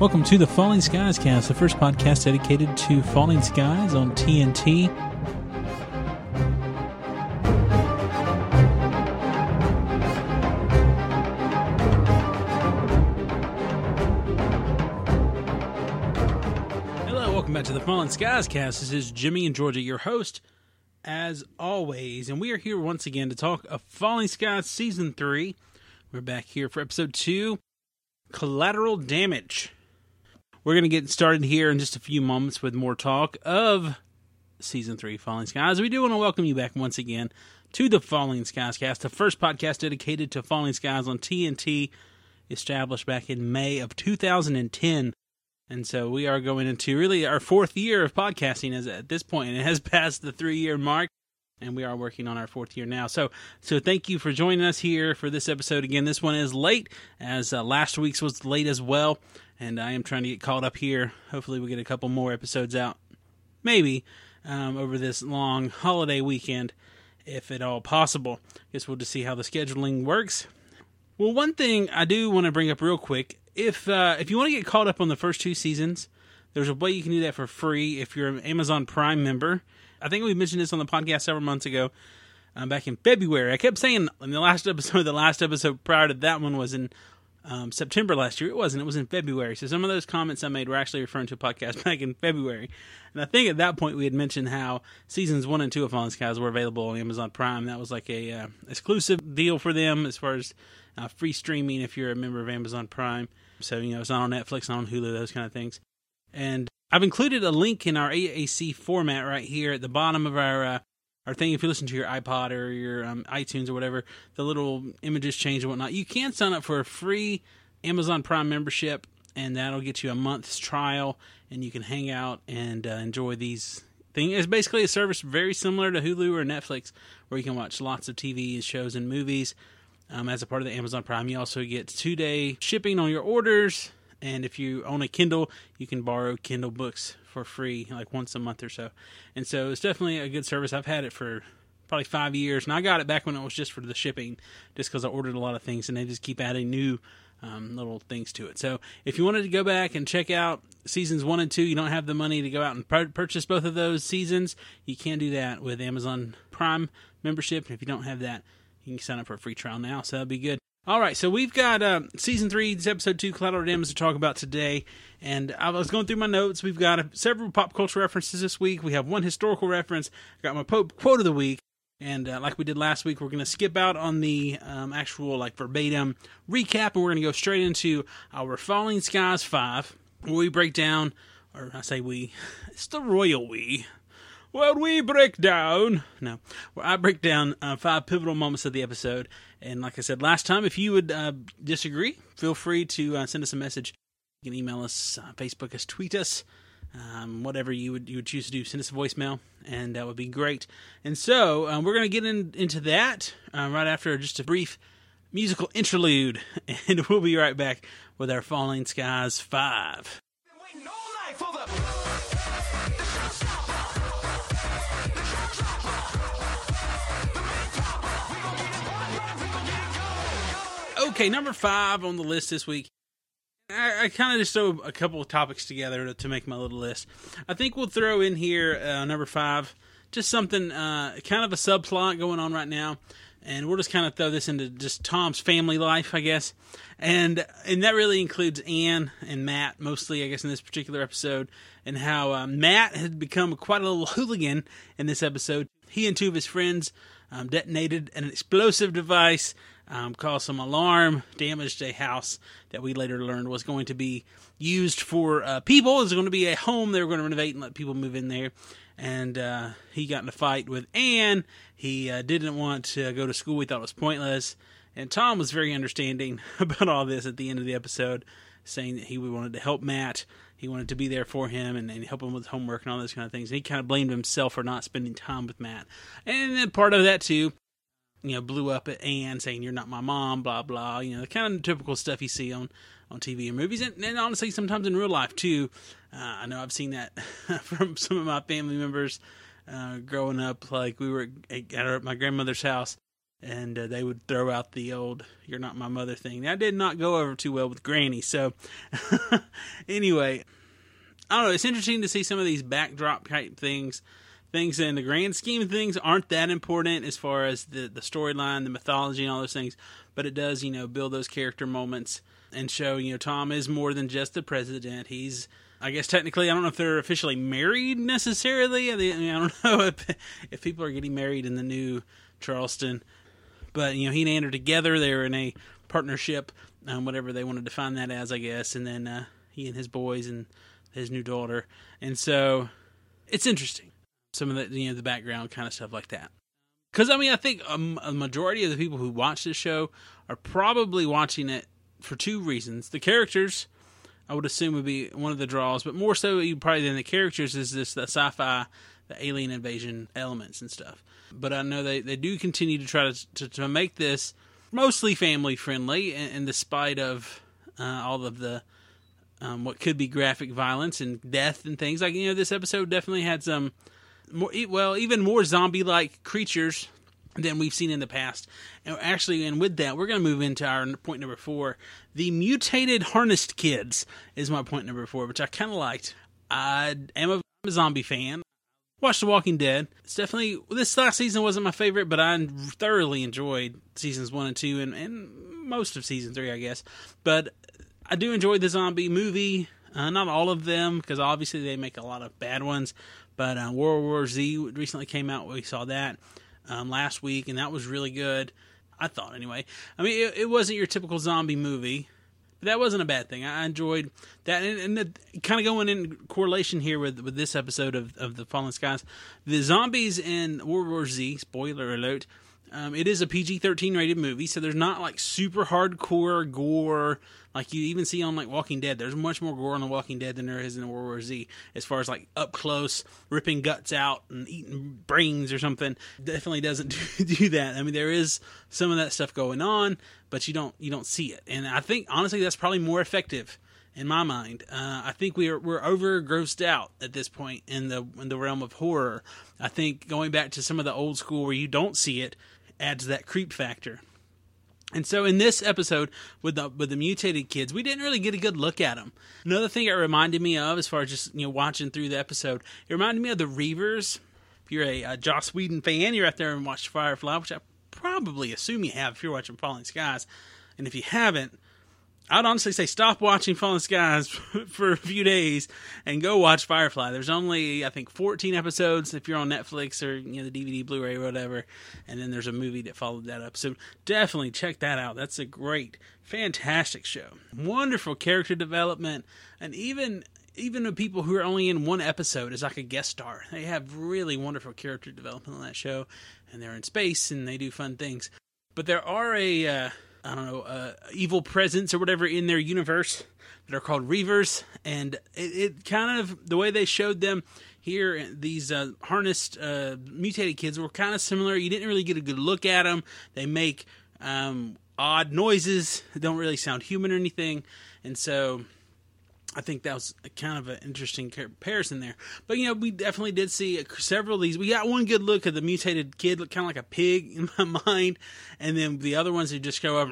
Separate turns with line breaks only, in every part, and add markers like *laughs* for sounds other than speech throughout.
Welcome to the Falling Skies cast, the first podcast dedicated to falling skies on TNT. Hello, welcome back to the Falling Skies cast. This is Jimmy and Georgia, your host, as always, and we are here once again to talk of Falling Skies season three. We're back here for episode two, Collateral Damage. We're going to get started here in just a few moments with more talk of season three, Falling Skies. We do want to welcome you back once again to the Falling Skies cast, the first podcast dedicated to Falling Skies on TNT, established back in May of 2010. And so we are going into really our fourth year of podcasting as at this point, and it has *laughs* passed the three year mark, and we are working on our fourth year now. So, so thank you for joining us here for this episode. Again, this one is late, as uh, last week's was late as well, and I am trying to get caught up here. Hopefully, we get a couple more episodes out, maybe um, over this long holiday weekend, if at all possible. Guess we'll just see how the scheduling works. Well, one thing I do want to bring up real quick if uh, if you want to get caught up on the first two seasons, there's a way you can do that for free if you're an Amazon Prime member. I think we mentioned this on the podcast several months ago, um, back in February. I kept saying in the last episode, *laughs* the last episode prior to that one was in um, September last year. It wasn't. It was in February. So some of those comments I made were actually referring to a podcast *laughs* back in February. And I think at that point we had mentioned how seasons one and two of Fallen Skies were available on Amazon Prime. That was like a uh, exclusive deal for them as far as uh, free streaming if you're a member of Amazon Prime. So you know it's not on Netflix, not on Hulu, those kind of things. And I've included a link in our AAC format right here at the bottom of our uh, our thing. If you listen to your iPod or your um, iTunes or whatever, the little images change and whatnot. You can sign up for a free Amazon Prime membership, and that'll get you a month's trial, and you can hang out and uh, enjoy these things. It's basically a service very similar to Hulu or Netflix, where you can watch lots of TV shows and movies. Um, as a part of the Amazon Prime, you also get two day shipping on your orders. And if you own a Kindle, you can borrow Kindle books for free, like once a month or so. And so it's definitely a good service. I've had it for probably five years, and I got it back when it was just for the shipping, just because I ordered a lot of things, and they just keep adding new um, little things to it. So if you wanted to go back and check out seasons one and two, you don't have the money to go out and pur- purchase both of those seasons, you can do that with Amazon Prime membership. And if you don't have that, you can sign up for a free trial now, so that'd be good. All right, so we've got uh, season three, episode two, Collateral Damage to talk about today. And I was going through my notes. We've got several pop culture references this week. We have one historical reference. I got my Pope quote of the week. And uh, like we did last week, we're going to skip out on the um, actual like verbatim recap, and we're going to go straight into our Falling Skies five, where we break down, or I say we, *laughs* it's the royal we, well, we break down. No, well, I break down uh, five pivotal moments of the episode. And like I said last time, if you would uh, disagree, feel free to uh, send us a message. You can email us, uh, Facebook us, tweet us, um, whatever you would you would choose to do. Send us a voicemail, and that would be great. And so um, we're going to get in, into that uh, right after just a brief musical interlude, *laughs* and we'll be right back with our Falling Skies five. Okay, number five on the list this week. I, I kind of just throw a couple of topics together to, to, make my little list. I think we'll throw in here uh, number five, just something uh, kind of a subplot going on right now, and we'll just kind of throw this into just Tom's family life, I guess, and and that really includes Anne and Matt mostly, I guess, in this particular episode, and how uh, Matt had become quite a little *laughs* hooligan in this episode. He and two of his friends um, detonated an explosive device um, caused some alarm, damaged a house that we later learned was going to be used for uh, people. It was going to be a home they were going to renovate and let people move in there. And uh, he got in a fight with Anne. He uh, didn't want to go to school. He thought it was pointless. And Tom was very understanding *laughs* about all this at the end of the episode, saying that he wanted to help Matt. He wanted to be there for him and, and help him with homework and all those kind of things. And he kind of blamed himself for not spending time with Matt. And part of that, too, you know, blew up at Anne saying you're not my mom, blah blah. You know, the kind of typical stuff you see on on TV and movies, and, and honestly, sometimes in real life too. Uh, I know I've seen that *laughs* from some of my family members uh, growing up. Like we were at, at my grandmother's house, and uh, they would throw out the old "You're not my mother" thing. That did not go over too well with Granny. So, *laughs* anyway, I don't know. It's interesting to see some of these backdrop type things. Things in the grand scheme of things aren't that important as far as the the storyline, the mythology, and all those things. But it does, you know, build those character moments and show, you know, Tom is more than just the president. He's I guess technically, I don't know if they're officially married necessarily. I, mean, I don't *laughs* know if, if people are getting married in the new Charleston, but you know, he and Ann are together. They're in a partnership, um, whatever they want to define that as, I guess. And then uh, he and his boys and his new daughter, and so it's interesting. Some of the you know the background kind of stuff like that. Because I mean, I think a, a majority of the people who watch this show are probably watching it for two reasons: the characters I would assume would be one of the draws, but more so probably than the characters is this the sci-fi, the alien invasion elements and stuff. But I know they, they do continue to try to to, to make this mostly family friendly, and despite of uh, all of the um, what could be graphic violence and death and things like you know this episode definitely had some more well even more zombie like creatures than we've seen in the past. And actually, and with that, we're going to move into our point number four. The mutated harnessed kids is my point number four, which I kind of liked. I am a, a zombie fan. Watched The Walking Dead. It's definitely this last season wasn't my favorite, but I thoroughly enjoyed seasons one and two, and, and most of season three, I guess. But I do enjoy the zombie movie. Uh, not all of them, because obviously they make a lot of bad ones. But uh, World War Z recently came out. We saw that um, last week, and that was really good. I thought anyway. I mean, it, it, wasn't your typical zombie movie, but that wasn't a bad thing. I enjoyed that, and, and kind of going in correlation here with with this episode of of the Fallen Skies, the zombies in World War Z. Spoiler alert. Um, it is a PG 13 rated movie, so there's not like super hardcore gore like you even see on like Walking Dead. There's much more gore on The Walking Dead than there is in World War Z, as far as like up close ripping guts out and eating brains or something. Definitely doesn't *laughs* do, do that. I mean, there is some of that stuff going on, but you don't you don't see it. And I think honestly, that's probably more effective in my mind. Uh, I think we're we're over grossed out at this point in the in the realm of horror. I think going back to some of the old school where you don't see it adds that creep factor. And so in this episode with the with the mutated kids, we didn't really get a good look at them. Another thing it reminded me of, as far as just you know watching through the episode, it reminded me of the Reavers. If you're a, a Joss Whedon fan, you're out there and watched Firefly, which I probably assume you have if you're watching Falling Skies. And if you haven't, I'd honestly say stop watching Fallen Skies *laughs* for a few days and go watch Firefly. There's only I think 14 episodes if you're on Netflix or you know the DVD, Blu-ray, or whatever, and then there's a movie that followed that up. So definitely check that out. That's a great, fantastic show. Wonderful character development, and even even the people who are only in one episode as like a guest star, they have really wonderful character development on that show, and they're in space and they do fun things. But there are a uh, I don't know, uh, evil presence or whatever in their universe that are called Reavers, and it, it kind of the way they showed them here, these uh, harnessed uh, mutated kids were kind of similar. You didn't really get a good look at them. They make um, odd noises, don't really sound human or anything, and so I think that was kind of an interesting comparison there. But you know, we definitely did see several of these. We got one good look at the mutated kid, look kind of like a pig in my *laughs* mind, and then the other ones who just go up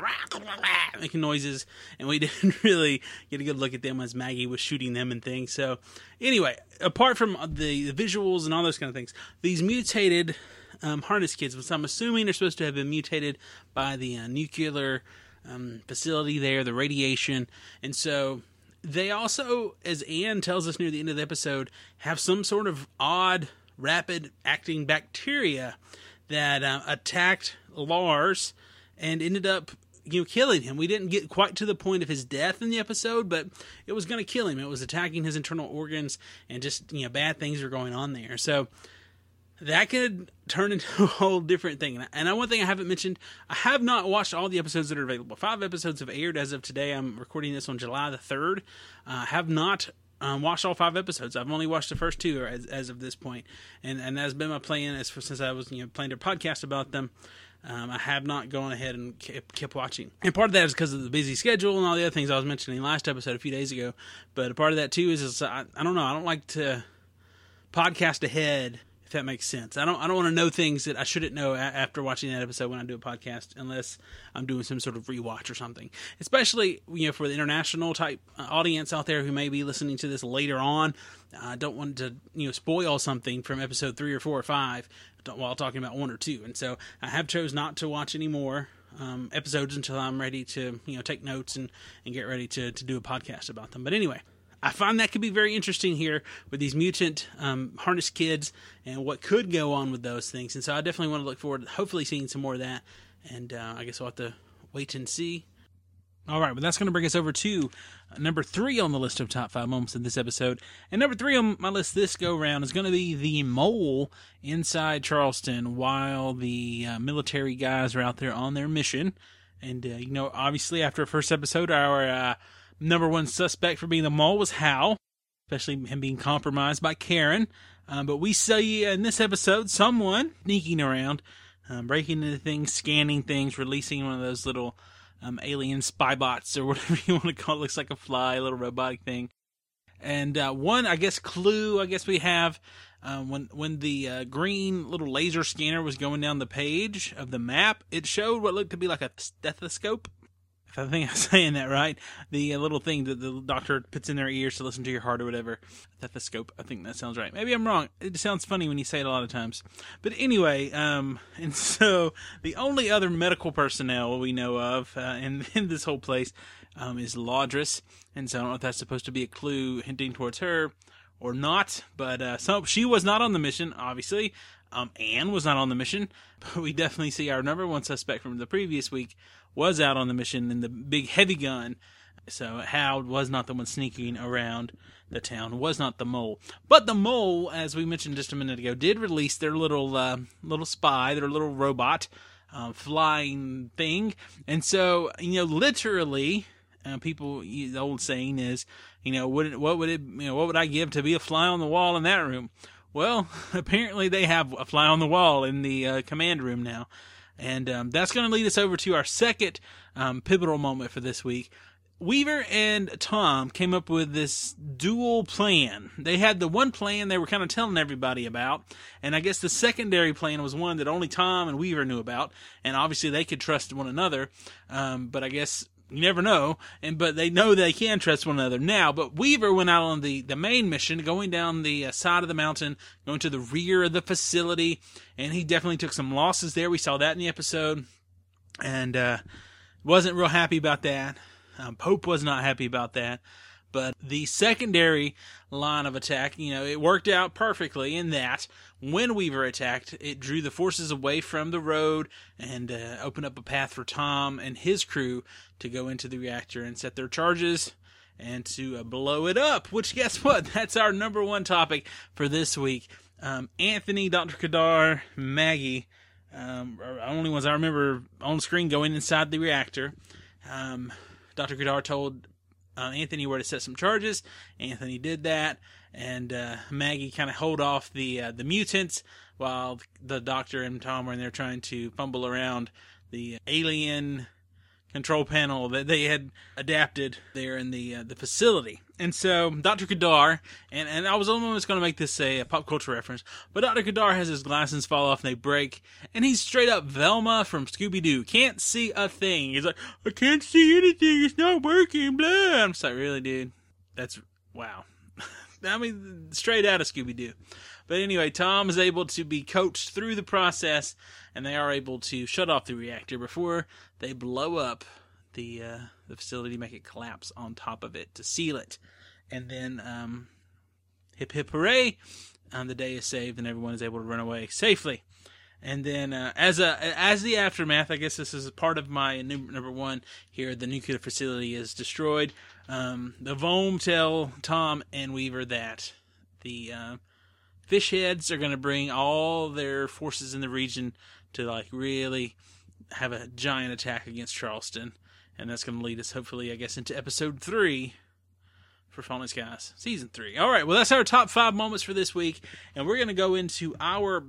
*laughs* making noises, and we *laughs* didn't really get a good look at them as Maggie was shooting them and things. So, anyway, apart from the, the visuals and all those kind of things, these mutated um, harness kids, which I'm assuming are supposed to have been mutated by the uh, nuclear um, facility there, the radiation, and so they also, as Anne tells us near the end of the episode, have some sort of odd, rapid acting bacteria that uh, attacked Lars and ended up you know killing him. We didn't get quite to the point of his death in the episode, but it was going to kill him. It was attacking his internal organs and just you know bad things were going on there. So that could turn into *laughs* a whole different thing. And one thing I haven't mentioned, I have not watched all the episodes that are available. Five episodes have aired as of today. I'm recording this on July the 3rd. I uh, have not um, watched all five episodes. I've only watched the first two as, as of this point. And, and that's been my plan as for, since I was you know playing a podcast about them. Um, I have not gone ahead and kept, kept, watching. And part of that is because of the busy schedule and all the other things I was mentioning last episode a few days ago. But a part of that too is, is I, I don't know. I don't like to podcast ahead if that makes sense. I don't I don't want to know things that I shouldn't know a- after watching that episode when I do a podcast, unless I'm doing some sort of rewatch or something. Especially you know for the international type uh, audience out there who may be listening to this later on. I don't want to you know spoil something from episode three or four or five while talking about one or two, and so I have chose not to watch any more um, episodes until I'm ready to you know take notes and and get ready to to do a podcast about them. But anyway. I find that could be very interesting here with these mutant um, harness kids and what could go on with those things. And so I definitely want to look forward to hopefully seeing some more of that. And uh, I guess we'll have to wait and see. All right, well, that's going to bring us over to number three on the list of top five moments in this episode. And number three on my list this go round is going to be the mole inside Charleston while the uh, military guys are out there on their mission. And, uh, you know, obviously after a first episode, our uh, number one suspect for being the mole was Hal, especially him being compromised by Karen. Um, but we see in this episode someone sneaking around, um, breaking into things, scanning things, releasing one of those little um, alien spy bots or *laughs* whatever you want to call it. Looks like a fly, little robotic thing. And uh, one, I guess, clue I guess we have um, when when the uh, green little laser scanner was going down the page of the map, it showed what looked to be like a stethoscope if I think I'm *laughs* saying that right, the uh, little thing that the doctor puts in their ears to listen to your heart or whatever, stethoscope. I think that sounds right. Maybe I'm wrong. It sounds funny when you say it a lot of times. But anyway, um, *laughs* and so the only other medical personnel we know of uh, in, *laughs* in this whole place um, is Lourdes, and so I don't know if that's supposed to be a clue hinting towards her or not. But uh, so she was not on the mission, obviously. Um, Anne was not on the mission, *laughs* but we definitely see our number one suspect from the previous week was out on the mission in the big heavy gun. So Hal was not the one sneaking around the town, was not the mole. But the mole, as we mentioned just a minute ago, did release their little uh, little spy, their little robot uh, flying thing. And so, you know, literally, uh, people, the old saying is, you know, what, what would it, you know, what would I give to be a fly on the wall in that room? Well, *laughs* apparently they have a fly on the wall in the uh, command room now. And um, that's going to lead us over to our second um, pivotal moment for this week. Weaver and Tom came up with this dual plan. They had the one plan they were kind of telling everybody about, and I guess the secondary plan was one that only Tom and Weaver knew about, and obviously they could trust one another. Um, but I guess you never know. And but they know they can trust one another now. But Weaver went out on the the main mission, going down the uh, side of the mountain, going to the rear of the facility, and he definitely took some losses there. We saw that in the episode, and uh, wasn't real happy about that. Um, Pope was not happy about that. But the secondary line of attack, you know, it worked out perfectly in that when Weaver attacked, it drew the forces away from the road and uh, opened up a path for Tom and his crew to go into the reactor and set their charges and to uh, blow it up. Which, guess what? *laughs* That's our number one topic for this week. Um, Anthony, Dr. Kadar, Maggie, um, are only ones I remember on screen going inside the reactor. Um, Dr. Kadar told uh, Anthony were to set some charges. Anthony did that, and uh, Maggie kind of hold off the uh, the mutants while the doctor and Tom are in there trying to fumble around the alien control panel that they had adapted there in the uh, the facility. And so Dr. Kadar, and, and I was almost going to make this a, a, pop culture reference, but Dr. Kadar has his glasses fall off and they break, and he's straight up Velma from Scooby Doo. Can't see a thing. He's like, I can't see anything. It's not working. Blah. I'm just like, really, dude? That's wow. *laughs* I mean, straight out of Scooby Doo. But anyway, Tom is able to be coached through the process, and they are able to shut off the reactor before they blow up the uh, the facility, make it collapse on top of it to seal it, and then um, hip hip hooray! Um, the day is saved, and everyone is able to run away safely. And then, uh, as a as the aftermath, I guess this is part of my number one here. The nuclear facility is destroyed. Um, the Volm tell Tom and Weaver that the uh, fish heads are going to bring all their forces in the region to like really have a giant attack against Charleston and that's going to lead us, hopefully, I guess, into episode three for Falling Skies, season three. All right, well, that's our top five moments for this week, and we're going to go into our.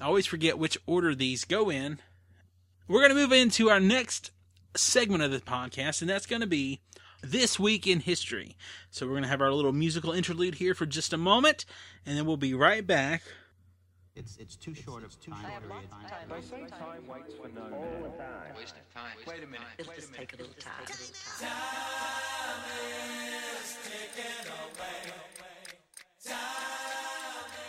I always forget which order these go in. We're going to move into our next segment of the podcast, and that's going to be this week in history. So we're going to have our little musical interlude here for just a moment, and then we'll be right back
It's it's too short of time period.
They say time waits for no man.
Waste of time. Wait a minute.
It'll just take a little time.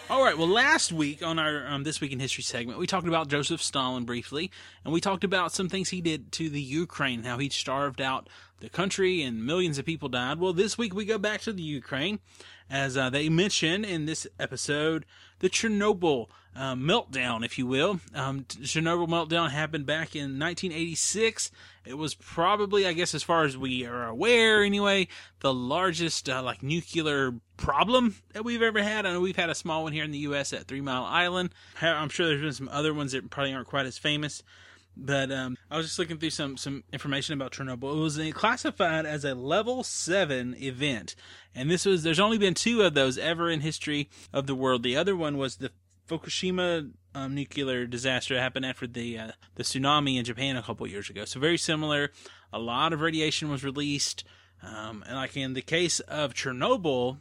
All right. Well, last week on our um, this week in history segment, we talked about Joseph Stalin briefly, and we talked about some things he did to the Ukraine, how he starved out the country and millions of people died. Well, this week we go back to the Ukraine, as uh, they mention in this episode, the Chernobyl uh, meltdown, if you will. Um, Chernobyl meltdown happened back in 1986. It was probably, I guess, as far as we are aware, anyway, the largest uh, like nuclear problem that we've ever had. I know we've had a small one here in the U.S. at Three Mile Island. I'm sure there's been some other ones that probably aren't quite as famous. But um, I was just looking through some some information about Chernobyl. It was classified as a level seven event, and this was there's only been two of those ever in history of the world. The other one was the Fukushima um, nuclear disaster that happened after the uh, the tsunami in Japan a couple years ago. So very similar. A lot of radiation was released, um, and like in the case of Chernobyl,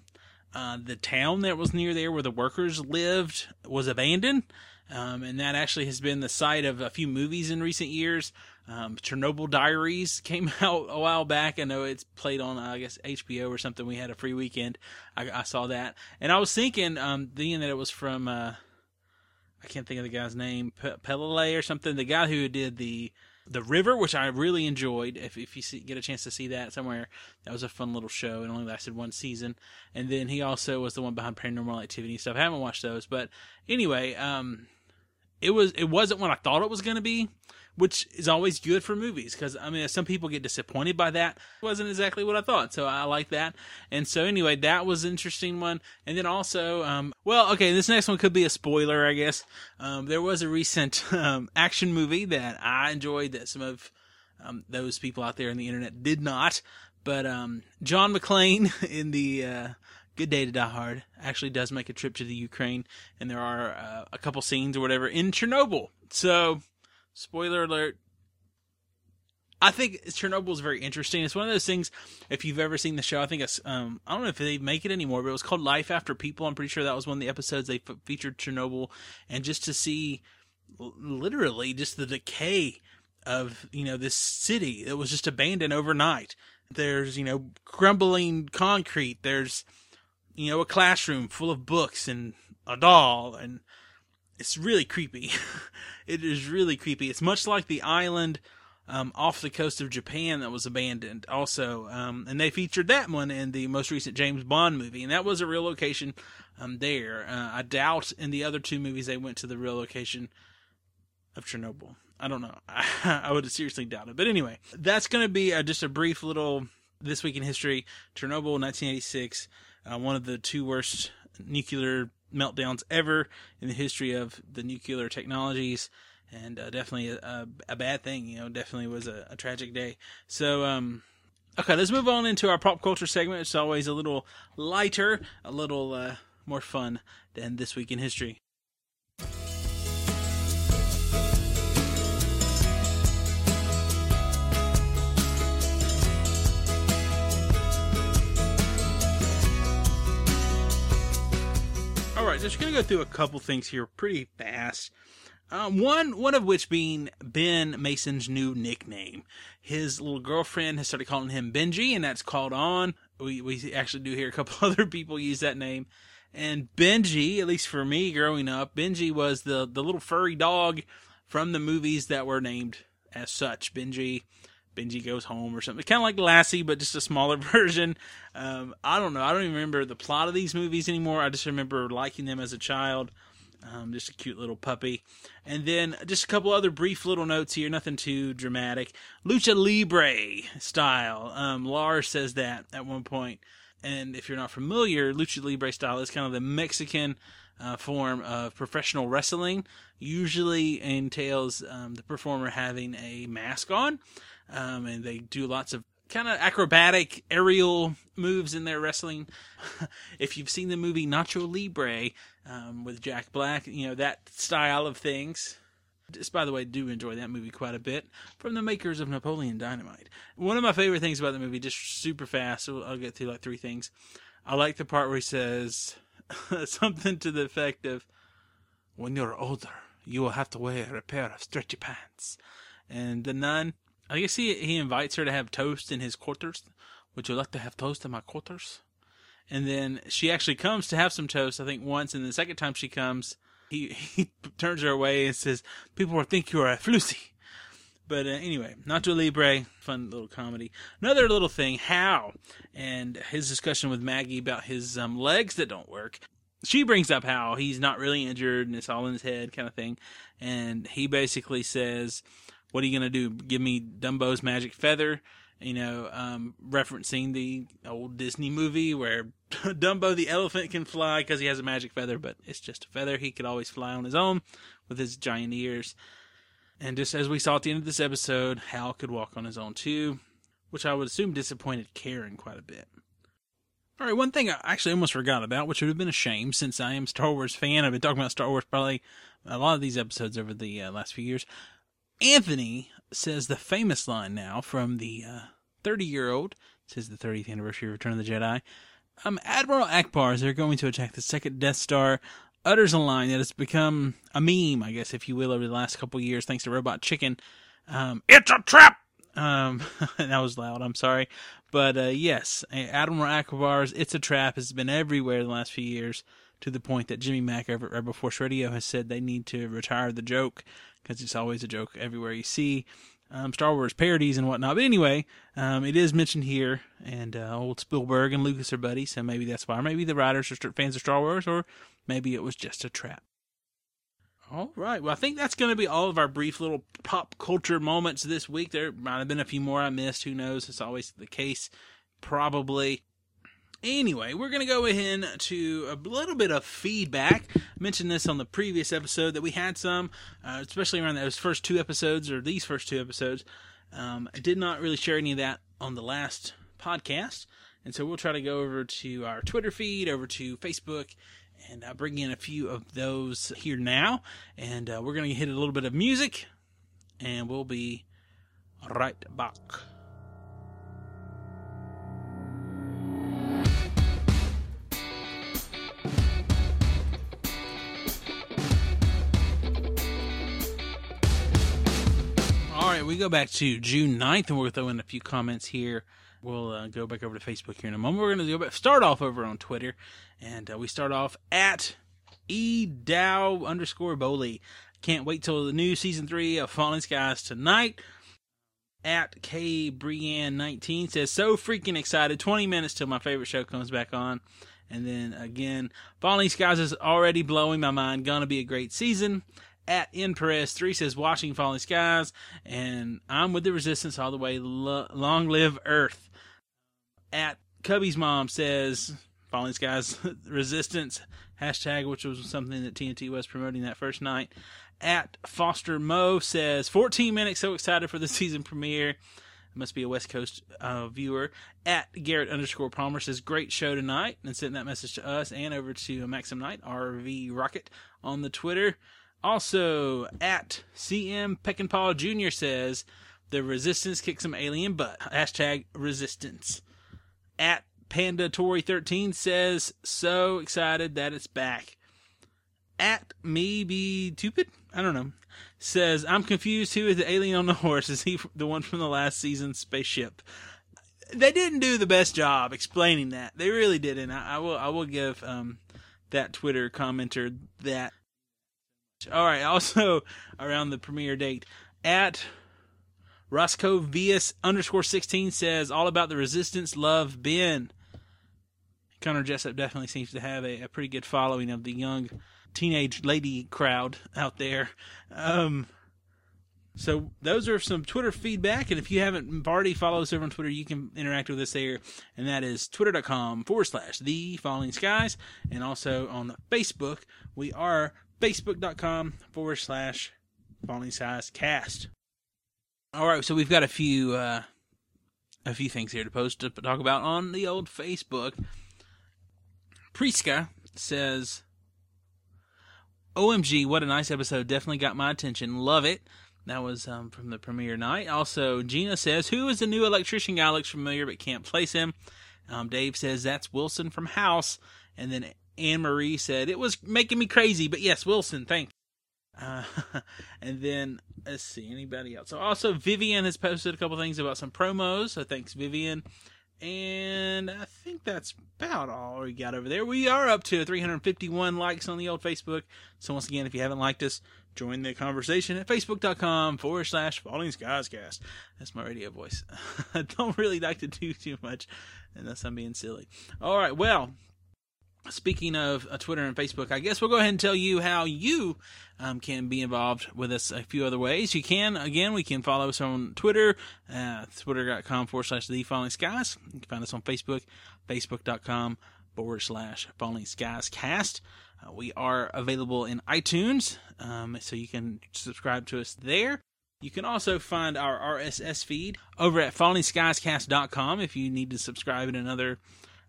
uh, the town that was near there where the workers lived was abandoned. Um, and that actually has been the site of a few movies in recent years. Um, Chernobyl Diaries *laughs* came out a while back. I know it's played on, I guess, HBO or something. We had a free weekend. I, I saw that. And I was thinking, um, thinking that it was from, uh, I can't think of the guy's name, P- Pelele or something. The guy who did the the River, which I really enjoyed. If if you see, get a chance to see that somewhere, that was a fun little show. It only lasted one season. And then he also was the one behind Paranormal Activity stuff. I haven't watched those, but anyway, um, it was it wasn't what I thought it was going to be, which is always good for movies because I mean some people get disappointed by that. It wasn't exactly what I thought, so I like that. And so anyway, that was an interesting one. And then also, um, well, okay, this next one could be a spoiler, I guess. Um, there was a recent *laughs* um, action movie that I enjoyed that some of um, those people out there in the internet did not. But um, John McClane *laughs* in the uh, Good Day to Die Hard actually does make a trip to the Ukraine, and there are uh, a couple scenes or whatever in Chernobyl. So, spoiler alert. I think Chernobyl is very interesting. It's one of those things. If you've ever seen the show, I think it's um, I don't know if they make it anymore, but it was called Life After People. I'm pretty sure that was one of the episodes they f- featured Chernobyl, and just to see literally just the decay of you know this city that was just abandoned overnight. There's you know crumbling concrete. There's you know, a classroom full of books and a doll, and it's really creepy. *laughs* it is really creepy. It's much like the island um, off the coast of Japan that was abandoned, also, um, and they featured that one in the most recent James Bond movie, and that was a real location um, there. Uh, I doubt in the other two movies they went to the real location of Chernobyl. I don't know. *laughs* I would have seriously doubt it. But anyway, that's going to be uh, just a brief little this week in history. Chernobyl, 1986 uh, one of the two worst nuclear meltdowns ever in the history of the nuclear technologies, and uh, definitely a, a, bad thing. You know, definitely was a, a tragic day. So, um, okay, let's move on into our pop culture segment. It's always a little lighter, a little uh, more fun than this week in history. Just gonna go through a couple things here pretty fast. Um, one one of which being Ben Mason's new nickname. His little girlfriend has started calling him Benji, and that's called on. We we actually do hear a couple *laughs* other people use that name. And Benji, at least for me growing up, Benji was the the little furry dog from the movies that were named as such. Benji, Benji goes home or something. Kind of like Lassie, but just a smaller *laughs* version. Um, I don't know. I don't even remember the plot of these movies anymore. I just remember liking them as a child. Um, just a cute little puppy. And then just a couple other brief little notes here, nothing too dramatic. Lucha Libre style. Um, Lars says that at one point. And if you're not familiar, Lucha Libre style is kind of the Mexican uh, form of professional wrestling. Usually entails um, the performer having a mask on um, and they do lots of kind of acrobatic aerial moves in their wrestling. *laughs* if you've seen the movie Nacho Libre um, with Jack Black, you know that style of things. Just by the way, I do enjoy that movie quite a bit from the makers of Napoleon Dynamite. One of my favorite things about the movie, just super fast, so I'll get through like three things. I like the part where he says *laughs* something to the effect of, when you're older, you will have to wear a pair of stretchy pants. And the nun, I guess he, he invites her to have toast in his quarters. Would you like to have toast in my quarters? And then she actually comes to have some toast, I think once, and the second time she comes, he, *laughs* he turns her away and says, People will think you're a floozy. But uh, anyway, Nacho Libre, fun little comedy. Another little thing, Hal, and his discussion with Maggie about his um, legs that don't work. She brings up how he's not really injured and it's all in his head, kind of thing. And he basically says, What are you going to do? Give me Dumbo's magic feather? You know, um, referencing the old Disney movie where *laughs* Dumbo the elephant can fly because he has a magic feather, but it's just a feather. He could always fly on his own with his giant ears. And just as we saw at the end of this episode, Hal could walk on his own too, which I would assume disappointed Karen quite a bit. All right, one thing I actually almost forgot about, which would have been a shame since I am a Star Wars fan. I've been talking about Star Wars probably a lot of these episodes over the uh, last few years. Anthony says the famous line now from the 30 uh, year old, says the 30th anniversary of Return of the Jedi. Um, Admiral Ackbar, they're going to attack the second Death Star utters a line that has become a meme, I guess, if you will, over the last couple years, thanks to Robot Chicken. Um, it's a trap! Um, *laughs* that was loud, I'm sorry. But, uh, yes, Admiral Ackbar's It's a Trap has been everywhere the last few years to the point that Jimmy Mac over at Rebel Force Radio has said they need to retire the joke because it's always a joke everywhere you see. Um, Star Wars parodies and whatnot. But anyway, um, it is mentioned here, and uh, old Spielberg and Lucas are buddies, so maybe that's why. Maybe the writers are fans of Star Wars, or Maybe it was just a trap. All right. Well, I think that's going to be all of our brief little pop culture moments this week. There might have been a few more I missed. Who knows? It's always the case. Probably. Anyway, we're going to go ahead to a little bit of feedback. I mentioned this on the previous episode that we had some, uh, especially around those first two episodes or these first two episodes. Um, I did not really share any of that on the last podcast. And so we'll try to go over to our Twitter feed, over to Facebook, and I'll bring in a few of those here now. And uh, we're going to hit a little bit of music, and we'll be right back. Right, we go back to June 9th, and we'll throw in a few comments here we'll uh, go back over to Facebook here in a moment. We're going to go back, start off over on Twitter, and uh, we start off at edow underscore Bowley. Can't wait till the new season three of Falling Skies tonight. At K Brienne 19 says, so freaking excited. 20 minutes till my favorite show comes back on. And then again, Falling Skies is already blowing my mind. Gonna be a great season. At N Perez 3 says, watching Falling Skies. And I'm with the Resistance all the way. Lo- long live Earth at Cubby's mom says Falling Skies *laughs* Resistance hashtag, which was something that TNT was promoting that first night. At Foster Mo says 14 minutes, so excited for the *laughs* season premiere. Must be a West Coast uh, viewer. At Garrett underscore Palmer says great show tonight, and sent that message to us and over to Maxim Knight RV Rocket on the Twitter. Also at CM Peckinpah Jr. says the Resistance kicked some alien butt. Hashtag Resistance at Panda Tory 13 says, so excited that it's back. At maybe stupid, I don't know, says, I'm confused. Who is the alien on the horse? Is he the one from the last season spaceship? They didn't do the best job explaining that. They really didn't. I, I will. I will give um, that Twitter commenter that. All right. Also, *laughs* around the premiere date, at Roscoe Vias underscore 16 says, all about the resistance, love Ben. Connor Jessup definitely seems to have a, a pretty good following of the young teenage lady crowd out there. Um, so those are some Twitter feedback, and if you haven't already followed us over on Twitter, you can interact with us there, and that is twitter.com forward slash the falling skies, and also on Facebook, we are facebook.com forward slash falling skies cast. All right, so we've got a few uh, a few things here to post to talk about on the old Facebook. Priska says, "OMG, what a nice episode! Definitely got my attention. Love it." That was um, from the premiere night. Also, Gina says, "Who is the new electrician guy? Looks familiar, but can't place him." Um, Dave says that's Wilson from House, and then Anne Marie said it was making me crazy, but yes, Wilson, thank. Uh, *laughs* and then let's see anybody else. So also Vivian has posted a couple things about some promos. So thanks Vivian. And I think that's about all we got over there. We are up to 351 likes on the old Facebook. So once again, if you haven't liked us, join the conversation at facebook.com forward slash falling skies cast. That's my radio voice. *laughs* I don't really like to do too much unless I'm being silly. All right. Well, Speaking of uh, Twitter and Facebook, I guess we'll go ahead and tell you how you um, can be involved with us a few other ways. You can, again, we can follow us on Twitter, uh, twitter.com forward slash the falling skies. You can find us on Facebook, facebook.com forward slash falling skies cast. Uh, we are available in iTunes, um, so you can subscribe to us there. You can also find our RSS feed over at fallingskiescast.com if you need to subscribe in another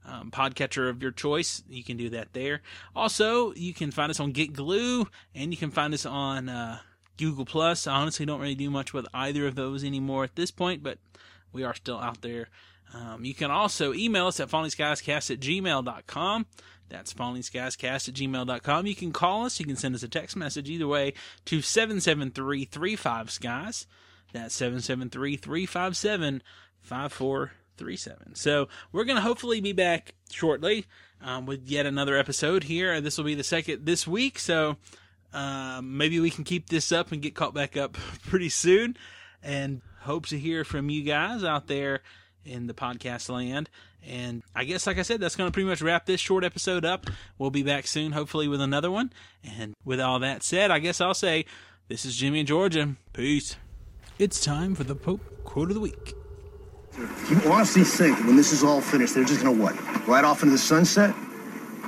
um, podcatcher of your choice. You can do that there. Also, you can find us on Get Glue, and you can find us on uh, Google Plus. I honestly don't really do much with either of those anymore at this point, but we are still out there. Um, you can also email us at fallingskiescast at gmail.com. That's fallingskiescast at gmail.com. You can call us. You can send us a text message either way to 773-35-SKIES. That's 773-357-54 37. So we're going to hopefully be back shortly um, with yet another episode here. This will be the second this week. So um, maybe we can keep this up and get caught back up *laughs* pretty soon. And hope to hear from you guys out there in the podcast land. And I guess, like I said, that's going to pretty much wrap this short episode up. We'll be back soon, hopefully, with another one. And with all that said, I guess I'll say this is Jimmy and Georgia. Peace. It's time for the Pope Quote of the Week.
You honestly think when this is all finished, they're just gonna what? Ride off into the sunset?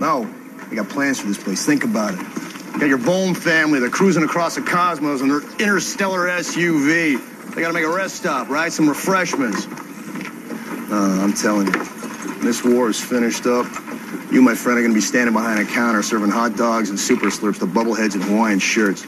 No. They got plans for this place. Think about it. You got your Bone family. They're cruising across the cosmos in their interstellar SUV. They gotta make a rest stop, right? Some refreshments. Uh, I'm telling you, this war is finished up. You, my friend, are gonna be standing behind a counter serving hot dogs and super slurps to bubbleheads in Hawaiian shirts.